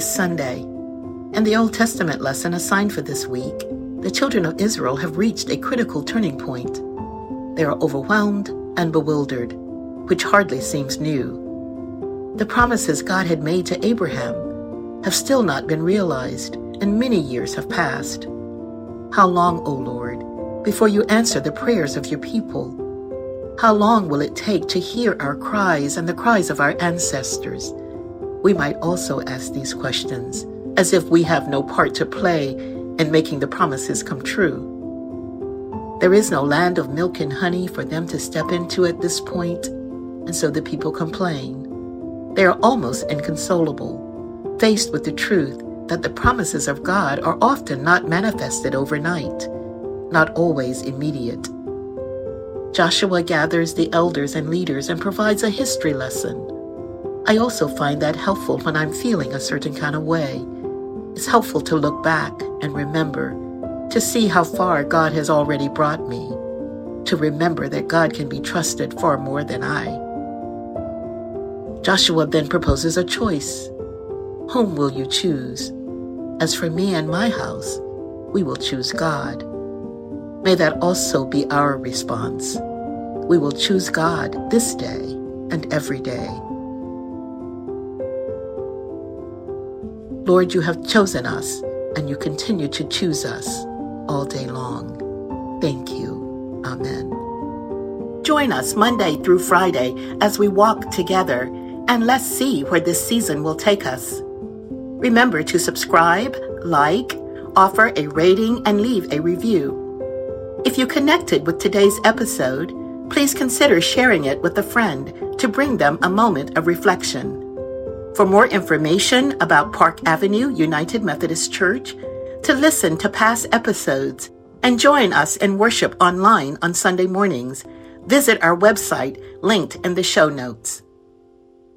is Sunday, and the Old Testament lesson assigned for this week. The children of Israel have reached a critical turning point. They are overwhelmed and bewildered, which hardly seems new. The promises God had made to Abraham have still not been realized, and many years have passed. How long, O Lord, before you answer the prayers of your people? How long will it take to hear our cries and the cries of our ancestors? We might also ask these questions as if we have no part to play in making the promises come true. There is no land of milk and honey for them to step into at this point, and so the people complain. They are almost inconsolable, faced with the truth that the promises of God are often not manifested overnight, not always immediate. Joshua gathers the elders and leaders and provides a history lesson. I also find that helpful when I'm feeling a certain kind of way. It's helpful to look back and remember, to see how far God has already brought me, to remember that God can be trusted far more than I. Joshua then proposes a choice. Whom will you choose? As for me and my house, we will choose God. May that also be our response. We will choose God this day and every day. Lord, you have chosen us and you continue to choose us all day long. Thank you. Amen. Join us Monday through Friday as we walk together and let's see where this season will take us. Remember to subscribe, like, offer a rating, and leave a review. If you connected with today's episode, please consider sharing it with a friend to bring them a moment of reflection. For more information about Park Avenue United Methodist Church, to listen to past episodes, and join us in worship online on Sunday mornings, visit our website linked in the show notes.